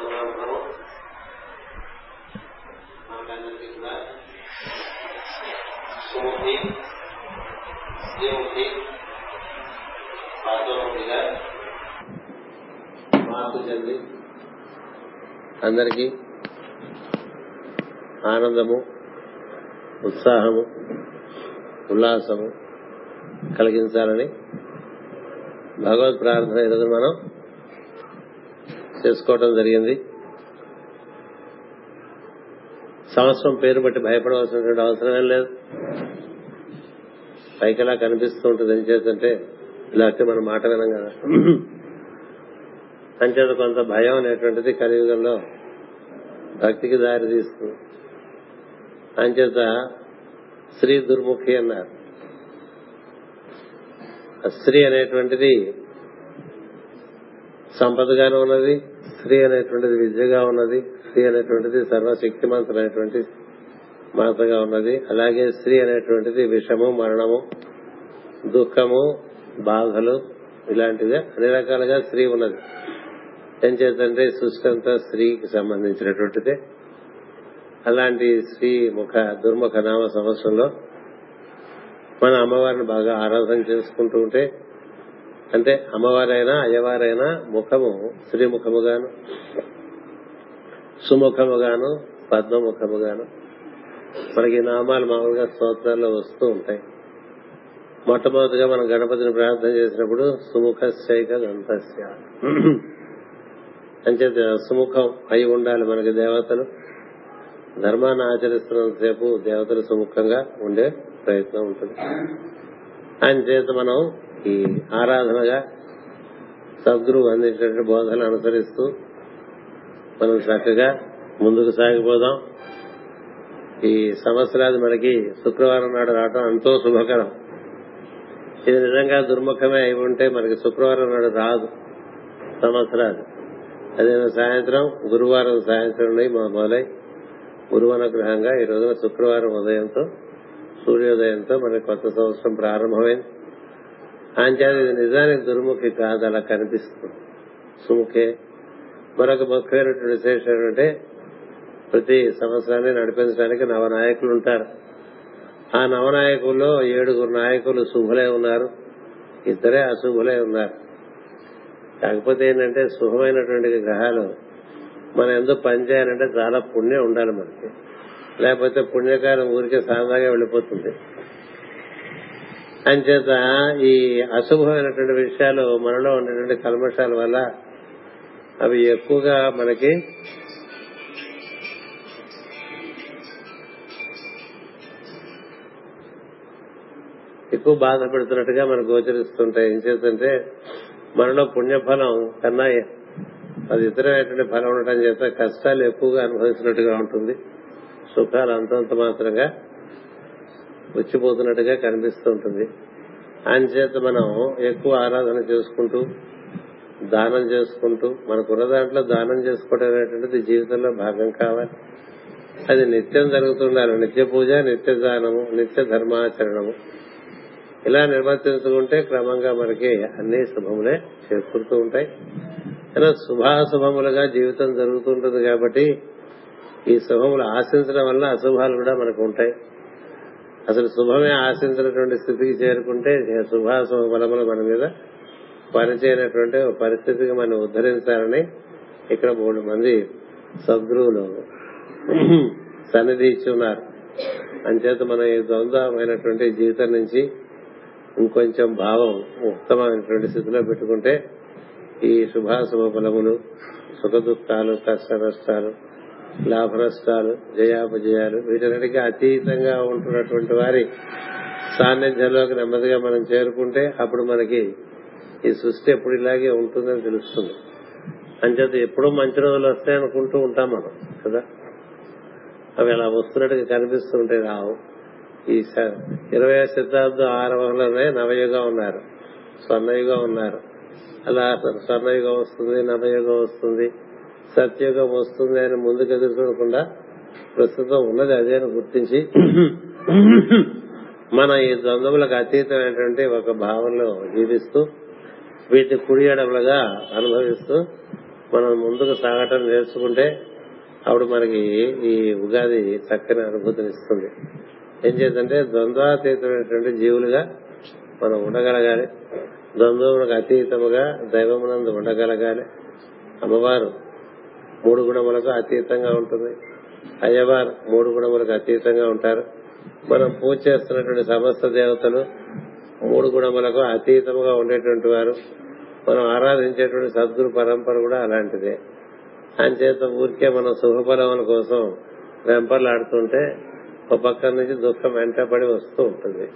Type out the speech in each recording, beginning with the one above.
మనమందరం కూడా సుముఖి మార్పు చెంది అందరికీ ఆనందము ఉత్సాహము ఉల్లాసము కలిగించాలని భగవత్ ప్రార్థన ఈరోజు మనం చేసుకోవటం జరిగింది. సంవత్సరం పేరు బట్టి భయపడవలసినటువంటి అవసరమేం లేదు. పైకి ఎలా కనిపిస్తూ ఉంటుంది ఏం చేస్తుంటే ఇలాంటి మనం మాట వినం కదా. అంచేత కొంత భయం అనేటువంటిది కలియుగంలో భక్తికి దారి తీస్తుంది. అంచేత స్త్రీ దుర్ముఖి అన్నారు. స్త్రీ అనేటువంటిది సంపదగానే ఉన్నది స్త్రీ అనేటువంటిది విద్యగా ఉన్నది స్త్రీ అనేటువంటిది సర్వశక్తిమంతులైనటువంటి మాతగా ఉన్నది అలాగే స్త్రీ అనేటువంటిది విషము మరణము దుఃఖము బాధలు ఇలాంటివి అన్ని రకాలుగా స్త్రీ ఉన్నది. ఏం చేతంటే సృష్టి అంతా స్త్రీకి సంబంధించినటువంటిదే. అలాంటి స్త్రీ ముఖ దుర్ముఖ నామ సంవత్సరంలో మన అమ్మవారిని బాగా ఆరాధన చేసుకుంటూ ఉంటే అంటే అమ్మవారైనా అయ్యవారైనా ముఖము శ్రీముఖముగాను సుముఖముగాను పద్మముఖముగాను. మనకి నామాలు మామూలుగా స్తోత్రాల్లో వస్తూ ఉంటాయి. మొట్టమొదటిగా మనం గణపతిని ప్రార్థన చేసినప్పుడు సుముఖ శైక దంతస్య అంచేత సుముఖం అయి ఉండాలి మనకి దేవతలు. ధర్మాన్ని ఆచరిస్తున్నంతసేపు దేవతలు సుముఖంగా ఉండే ప్రయత్నం ఉంటుంది. ఆయన చేత మనం ఈ ఆరాధనగా సద్గురువు అందించినటువంటి బోధనలు అనుసరిస్తూ మనం చక్కగా ముందుకు సాగిపోదాం. ఈ సంవత్సరాది మనకి శుక్రవారం నాడు రావటం ఎంతో శుభకరం. ఇది నిజంగా దుర్ముఖమే అయి ఉంటే మనకి శుక్రవారం నాడు రాదు సంవత్సరాది. అదే సాయంత్రం గురువారం సాయంత్రం మా మొదలై గురువనుగ్రహంగా ఈ రోజున శుక్రవారం ఉదయంతో సూర్యోదయంతో మనకి కొత్త సంవత్సరం ప్రారంభమైంది. అంచేది ఇది నిజానికి దుర్ముఖి కాదు అలా కనిపిస్తుంది. సుముఖే. మరొక ముఖ్యమైనటువంటి విశేషం ఏంటంటే ప్రతి సంవత్సరాన్ని నడిపించడానికి నవనాయకులు ఉంటారు. ఆ నవనాయకుల్లో ఏడుగురు నాయకులు శుభులే ఉన్నారు. ఇద్దరే అశుభులే ఉన్నారు. కాకపోతే ఏంటంటే శుభమైనటువంటి గ్రహాలు మనం ఎందుకు పనిచేయాలంటే చాలా పుణ్యం ఉండాలి మనకి. లేకపోతే పుణ్యకాలం ఊరికే సాదాగా వెళ్ళిపోతుంది. అంచేత ఈ అశుభమైనటువంటి విషయాలు మనలో ఉండేటువంటి కల్మషాల వల్ల అవి ఎక్కువగా మనకి ఎక్కువ బాధ పెడుతున్నట్టుగా మనకు గోచరిస్తుంటాయి. ఏం చేస్తుంటే మనలో పుణ్యఫలం కన్నా అది ఇతరమైనటువంటి ఫలం ఉండటం చేత కష్టాలు ఎక్కువగా అనుభవిస్తున్నట్టుగా ఉంటుంది. సుఖాలు అంతంత మాత్రంగా వచ్చిపోతున్నట్టుగా కనిపిస్తూ ఉంటుంది. అంచేత మనం ఎక్కువ ఆరాధన చేసుకుంటూ దానం చేసుకుంటూ మనకున్న దాంట్లో దానం చేసుకోవడం అనేటువంటిది జీవితంలో భాగం కావాలి. అది నిత్యం జరుగుతుండాలి. నిత్య పూజ నిత్య దానము నిత్య ధర్మాచరణము. ఇలా నిర్వర్తించుకుంటే క్రమంగా మనకి అన్ని శుభములే చేకూరుతూ ఉంటాయి. ఇలా శుభాశుభములుగా జీవితం జరుగుతుంటుంది కాబట్టి ఈ శుభములు ఆశించడం వల్ల అశుభాలు కూడా మనకు ఉంటాయి. అసలు శుభమే ఆశించినటువంటి స్థితికి చేరుకుంటే శుభాశుభ బలములు మన మీద పనిచేయనటువంటి పరిస్థితికి మనం ఉద్ధరించాలని ఇక్కడ మూడు మంది సద్గురువులు సన్నిధి ఇచ్చి ఉన్నారు అంచేత మనం ఈ ద్వంద్వమైనటువంటి జీవితం నుంచి ఇంకొంచెం భావం ఉత్తమమైనటువంటి స్థితిలో పెట్టుకుంటే ఈ శుభాశుభ బలములు సుఖ దుఃఖాలు కష్ట నష్టాలు లాభనష్టాలు జయాపజయాలు వీటన్నిటికీ అతీతంగా ఉంటున్నటువంటి వారి సాన్నిధ్యంలోకి నెమ్మదిగా మనం చేరుకుంటే అప్పుడు మనకి ఈ సృష్టి ఎప్పుడు ఇలాగే ఉంటుందని తెలుస్తుంది. అంచేత ఎప్పుడూ మంచి రోజులు వస్తాయి అనుకుంటూ ఉంటాం మనం కదా? అవి అలా వస్తున్నట్టుగా కనిపిస్తుంటే రావు. ఈ ఇరవై శతాబ్దం ఆరంభంలోనే నవయుగం ఉన్నారు. స్వర్ణయుగం ఉన్నారు. అలా స్వర్ణయుగం వస్తుంది నవయుగం వస్తుంది. సత్యుగం వస్తుంది అని ముందుకు ఎదురు చూడకుండా ప్రస్తుతం ఉన్నది అదే అని గుర్తించి మన ఈ ద్వంద్వములకు అతీతమైనటువంటి ఒక భావనలో జీవిస్తూ వీటిని కుడి ఎడమలుగా అనుభవిస్తూ మనం ముందుకు సాగటం నేర్చుకుంటే అప్పుడు మనకి ఈ ఉగాది చక్కని అనుభూతిని ఇస్తుంది ఏం చేద్దంటే ద్వంద్వాతీతమైనటువంటి జీవులుగా మనం ఉండగలగాలి. ద్వంద్వములకు అతీతముగా దైవమునందు ఉండగలగాలి. అమ్మవారు మూడు గుణములకు అతీతంగా ఉంటుంది. అయ్యవారు మూడు గుణములకు అతీతంగా ఉంటారు. మనం పూజ చేస్తున్నటువంటి సమస్త దేవతలు మూడు గుణములకు అతీతముగా ఉండేటువంటి వారు. మనం ఆరాధించేటువంటి సద్గురు పరంపర కూడా అలాంటిదే. అంచేత ఊరికే మనం శుభఫలముల కోసం వెంపర్లాడుతుంటే ఒక పక్క నుంచి దుఃఖం వెంటపడి వస్తూ ఉంటుంది.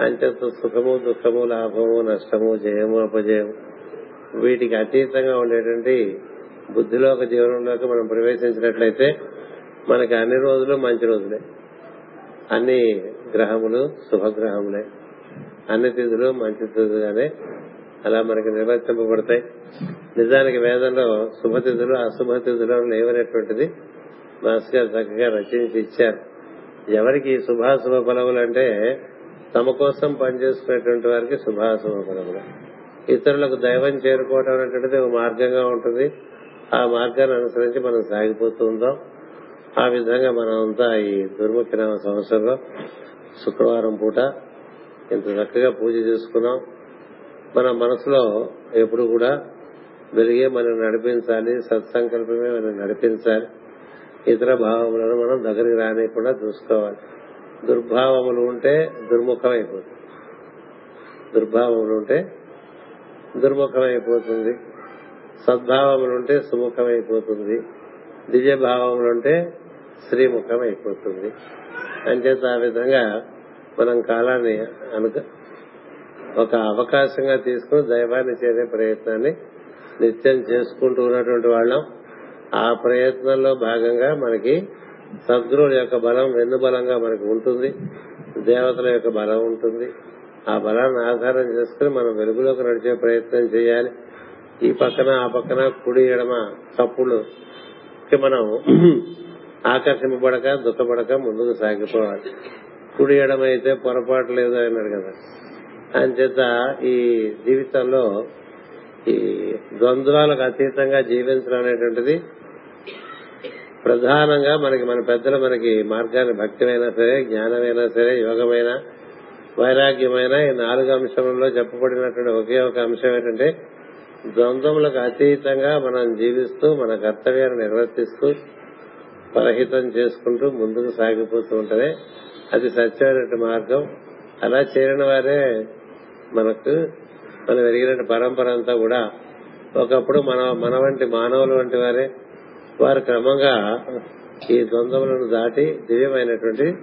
అంచేత సుఖము దుఃఖము లాభము నష్టము జయము అపజయము వీటికి అతీతంగా ఉండేటువంటి బుద్ధిలోక జీవనంలోకి మనం ప్రవేశించినట్లయితే మనకి అన్ని రోజులు మంచి రోజులే. అన్ని గ్రహములు శుభగ్రహములే. అన్ని తిథులు మంచి తిథులుగానే అలా మనకి నిర్వర్తింపబడతాయి. నిజానికి వేదంలో శుభతిథులు అశుభతిథులు లేవనేటువంటిది మాస్ గారు చక్కగా రచించి ఇచ్చారు. ఎవరికి శుభాశుభ ఫలములు అంటే తమ కోసం పనిచేసుకునేటువంటి వారికి శుభాశుభ ఫలములు. ఇతరులకు దైవం చేరుకోవటం అనేటువంటిది ఒక మార్గంగా ఉంటుంది. ఆ మార్గాన్ని అనుసరించి మనం సాగిపోతూ ఉందాం ఆ విధంగా మనం అంతా ఈ దుర్ముఖిన సంవత్సరంలో శుక్రవారం పూట ఇంత చక్కగా పూజ చేసుకున్నాం. మన మనసులో ఎప్పుడు కూడా వెలిగే మనం నడిపించాలి సత్సంకల్పమే మనం నడిపించాలి. ఇతర భావములను మనం దగ్గరికి రానియకుండా చూసుకోవాలి. దుర్భావములు ఉంటే దుర్ముఖం అయిపోతుంది దుర్భావములు ఉంటే దుర్ముఖం అయిపోతుంది సద్భావములు ఉంటే సుముఖం అయిపోతుంది దివ్య భావములుంటే శ్రీముఖం అయిపోతుంది అంచేత ఆ విధంగా మనం కాలాన్ని అనుక ఒక అవకాశంగా తీసుకుని దైవాన్ని చేరే ప్రయత్నాన్ని నిత్యం చేసుకుంటూ ఉన్నటువంటి వాళ్ళం. ఆ ప్రయత్నంలో భాగంగా మనకి సద్గురువుల యొక్క బలం వెన్నుబలంగా మనకు ఉంటుంది. దేవతల యొక్క బలం ఉంటుంది. ఆ బలాన్ని ఆధారం చేసుకుని మనం వెలుగులోకి నడిచే ప్రయత్నం చేయాలి. ఈ పక్కన ఆ పక్కన కుడి ఎడమ తప్పులు. మనం ఆకర్షింపబడక దుఃఖపడక ముందుకు సాగిపోవాలి. కుడి ఎడమ అయితే పొరపాటు లేదు అన్నాడు కదా. అంచేత ఈ జీవితంలో ఈ ద్వంద్వాలకు అతీతంగా జీవించడం అనేటువంటిది ప్రధానంగా మనకి మన పెద్దలు మనకి మార్గాన్ని భక్తిమైనా సరే జ్ఞానమైనా సరే యోగమైనా వైరాగ్యమైన ఈ నాలుగు అంశంలో చెప్పబడినటువంటి ఒకే ఒక అంశం ఏంటంటే ద్వంద్వములకు అతీతంగా మనం జీవిస్తూ మన కర్తవ్యాన్ని నిర్వర్తిస్తూ పరహితం చేసుకుంటూ ముందుకు సాగిపోతూ ఉంటేనే అది సత్యమైనటువంటి మార్గం. అలా చేరిన వారే మనకు మనం వెలిగిన పరంపర అంతా కూడా ఒకప్పుడు మన మన వంటి మానవులు వంటి వారే. వారు క్రమంగా ఈ ద్వంద్వములను దాటి దివ్యమైనటువంటి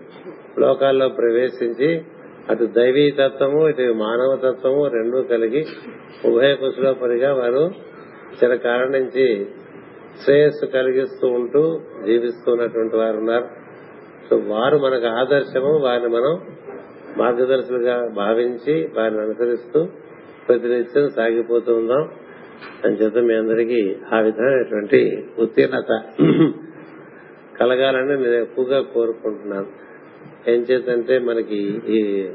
లోకాల్లో ప్రవేశించి అటు దైవీ తత్వము ఇటు మానవ తత్వము రెండూ కలిగి ఉభయ కుశలోపరిగా వారు చిరకాలం నుంచి శ్రేయస్సు కలిగిస్తూ ఉంటూ జీవిస్తున్నటువంటి వారు ఉన్నారు. సో వారు మనకు ఆదర్శము వారిని మనం మార్గదర్శులుగా భావించి వారిని అనుసరిస్తూ ప్రతినిత్యం సాగిపోతూ ఉందాం. అని చెప్తే మీ అందరికీ ఆ విధమైనటువంటి ఉత్తీర్ణత కలగాలని నేను ఎక్కువగా కోరుకుంటున్నాను. ఏం చేతంటే మనకి ఈ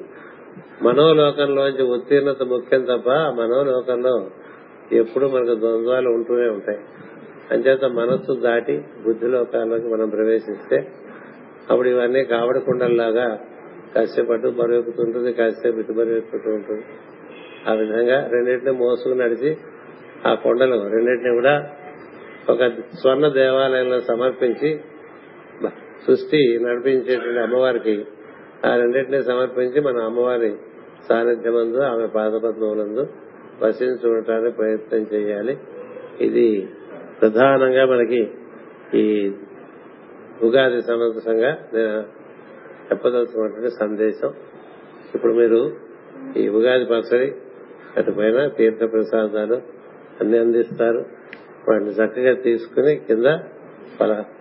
మనోలోకంలోంచి ఉత్తీర్ణత ముఖ్యం తప్ప మనోలోకంలో ఎప్పుడు మనకు ద్వంద్వాలు ఉంటూనే ఉంటాయి. అంచేత మనస్సు దాటి బుద్ధి లోకాల్లోకి మనం ప్రవేశిస్తే అప్పుడు ఇవన్నీ కావడకుండల్లాగా కాసేపు అటు బరువెక్కుతుంటుంది కాసేపు ఇటు బరువెక్కుతూ ఉంటుంది. ఆ విధంగా రెండింటిని మోసుకు నడిచి ఆ కొండలు రెండింటిని కూడా ఒక స్వర్ణ దేవాలయంలో సమర్పించి సృష్టి నడిపించేటువంటి అమ్మవారికి ఆ రెండింటినీ సమర్పించి మన అమ్మవారి సాన్నిధ్యమందు ఆమె పాదపద్మములందు వసించి ఉండటానికి ప్రయత్నం చేయాలి. ఇది ప్రధానంగా మనకి ఈ ఉగాది సందర్భంగా నేను చెప్పదలుచుకున్నటువంటి సందేశం. ఇప్పుడు మీరు ఈ ఉగాది పచ్చడి అటుపైన తీర్థ ప్రసాదాలు అన్ని అందిస్తారు. వాటిని చక్కగా తీసుకుని కింద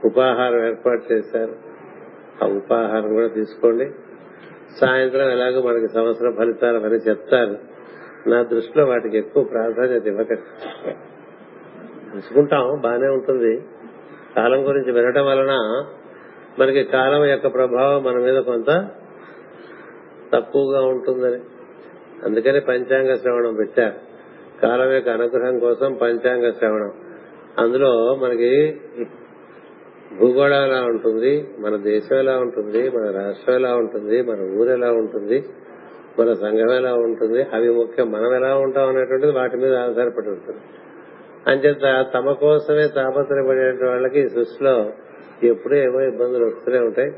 ఉపాహారం ఏర్పాటు చేశారు. ఆ ఉపాహారం కూడా తీసుకోండి. సాయంత్రం ఎలాగో మనకి సంవత్సర ఫలితాలు అని చెప్తారు. నా దృష్టిలో వాటికి ఎక్కువ ప్రాధాన్యత ఇవ్వకండి. తెలుసుకుంటాం బానే ఉంటుంది. కాలం గురించి వినటం వలన మనకి కాలం యొక్క ప్రభావం మన మీద కొంత తక్కువగా ఉంటుందని. అందుకని పంచాంగ శ్రవణం పెట్టారు. కాలం యొక్క అనుగ్రహం కోసం పంచాంగ శ్రవణం. అందులో మనకి భూగోళం ఎలా ఉంటుంది? మన దేశం ఎలా ఉంటుంది? మన రాష్ట్రం ఎలా ఉంటుంది? మన ఊరు ఎలా ఉంటుంది? మన సంఘం ఎలా ఉంటుంది? అవి ముఖ్యం. మనం ఎలా ఉంటాం అనేటువంటిది వాటి మీద ఆధారపడి ఉంటుంది. అంచేత తమ కోసమే తాపత్రయపడే వాళ్ళకి ఈ సృష్టిలో ఎప్పుడూ ఏవో ఇబ్బందులు వస్తూనే ఉంటాయి.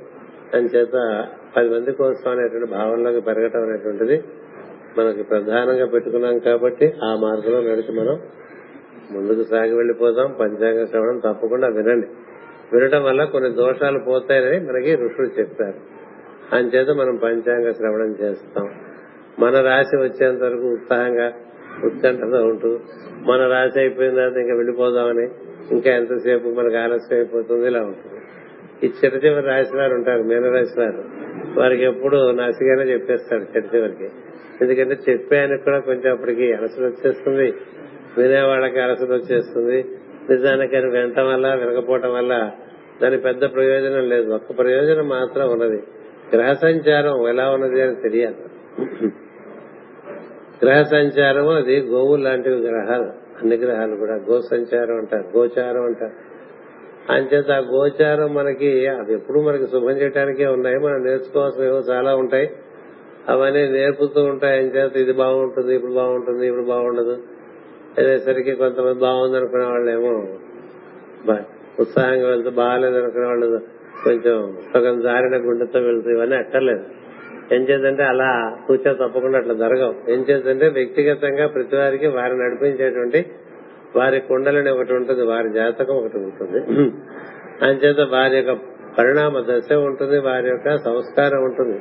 అంచేత పది మంది కోసం అనేటువంటి భావనలోకి పెరగటం అనేటువంటిది మనకి ప్రధానంగా పెట్టుకున్నాం కాబట్టి ఆ మార్గంలో నడిచి మనం ముందుకు సాగి వెళ్ళిపోదాం పంచాంగ శ్రవణం తప్పకుండా వినండి. వినటం వల్ల కొన్ని దోషాలు పోతాయని మనకి ఋషులు చెప్పారు. అంచేత మనం పంచాంగ శ్రవణం చేస్తాం. మన రాశి వచ్చేంత వరకు ఉత్సాహంగా ఉత్కంఠతో ఉంటూ మన రాశి అయిపోయిన తర్వాత ఇంకా వెళ్ళిపోదామని ఇంకా ఎంతసేపు మనకు ఆలస్యం అయిపోతుంది ఇలా ఉంటుంది. ఈ చిన్న చివరి రాశి వారు ఉంటారు మీనరాశి వారు. వారికి ఎప్పుడు నాసిగానే చెప్పేస్తాడు చిన్న చివరికి. ఎందుకంటే చెప్పానికి కూడా కొంచెం అప్పటికి అలసట వచ్చేస్తుంది వినేవాళ్ళకి అలసట వచ్చేస్తుంది. నిజానికి అది వినటం వల్ల వినకపోవటం వల్ల దాని పెద్ద ప్రయోజనం లేదు. ఒక్క ప్రయోజనం మాత్రం ఉన్నది. గ్రహ సంచారం ఎలా ఉన్నది అని తెలియాలి. గ్రహ సంచారం అది గోవులు లాంటివి గ్రహాలు అన్ని గ్రహాలు కూడా. గో సంచారం అంటారు గోచారం అంటారు. అంచేత ఆ గోచారం మనకి అవి ఎప్పుడు మనకి శుభం చేయడానికే ఉన్నాయి. మనం నేర్చుకోవాల్సినవి చాలా ఉంటాయి. అవన్నీ నేర్పుతూ ఉంటాయి. అంచేత ఇది బాగుంటుంది ఇప్పుడు బాగుంటుంది ఇప్పుడు బాగుండదు. అనేసరికి కొంతమంది బాగుంది అనుకునే వాళ్ళు ఏమో ఉత్సాహంగా వెళ్తూ బాగాలేదు అనుకునే వాళ్ళు కొంచెం సగం జారిన గుండెతో వెళ్తూ ఇవన్నీ అక్కర్లేదు ఏం చేద్దంటే అలా కూర్చో తప్పకుండా అట్లా జరగవు. ఏం చేద్దంటే వ్యక్తిగతంగా ప్రతి వారికి వారిని నడిపించేటువంటి వారి కుండలని ఒకటి ఉంటుంది వారి జాతకం ఒకటి ఉంటుంది. అంచేత వారి యొక్క పరిణామ దశ ఉంటుంది వారి యొక్క సంస్కారం ఉంటుంది.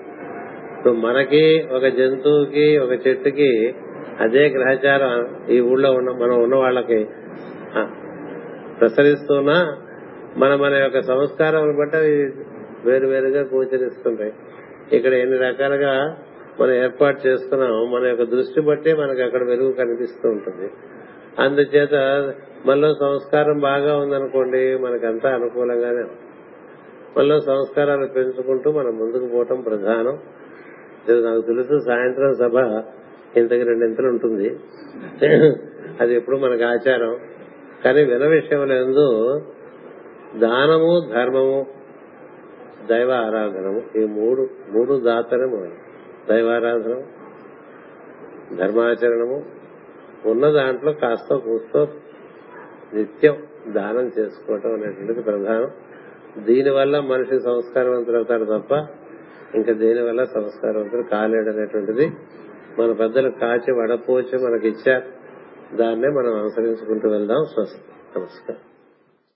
మనకి ఒక జంతువుకి ఒక చెట్టుకి అదే గ్రహచారం ఈ ఊళ్ళో ఉన్న మనం ఉన్న వాళ్ళకి ప్రసరిస్తున్నా మన మన యొక్క సంస్కారం బట్టి అవి వేరు వేరుగా గోచరిస్తుంటాయి. ఇక్కడ ఎన్ని రకాలుగా మనం ఏర్పాటు చేసుకున్నాం మన యొక్క దృష్టి బట్టి మనకు అక్కడ వెలుగు కనిపిస్తూ ఉంటుంది. అందుచేత మనలో సంస్కారం బాగా ఉందనుకోండి మనకంతా అనుకూలంగానే మనలో సంస్కారాలు పెంచుకుంటూ మనం ముందుకు పోవటం ప్రధానం. నాకు తెలుసు సాయంత్రం సభ ఇంతకు రెండింతలు ఉంటుంది. అది ఎప్పుడు మనకు ఆచారం. కానీ విన విషయంలో దానము ధర్మము దైవ ఆరాధనము ఈ మూడు మూడు దాతనము దైవారాధనం ధర్మాచరణము ఉన్న దాంట్లో కాస్త కూస్తో నిత్యం దానం చేసుకోవటం అనేటువంటిది ప్రధానం. దీనివల్ల మనిషి సంస్కారవంతులు అవుతారు తప్ప ఇంకా దేనివల్ల సంస్కారవంతులు కాలేడు అనేటువంటిది మన పెద్దలు కాచి వడపోచి మనకి ఇచ్చారు దాన్నే మనం అనుసరించుకుంటూ వెళ్దాం. స్వస్తి. నమస్కారం.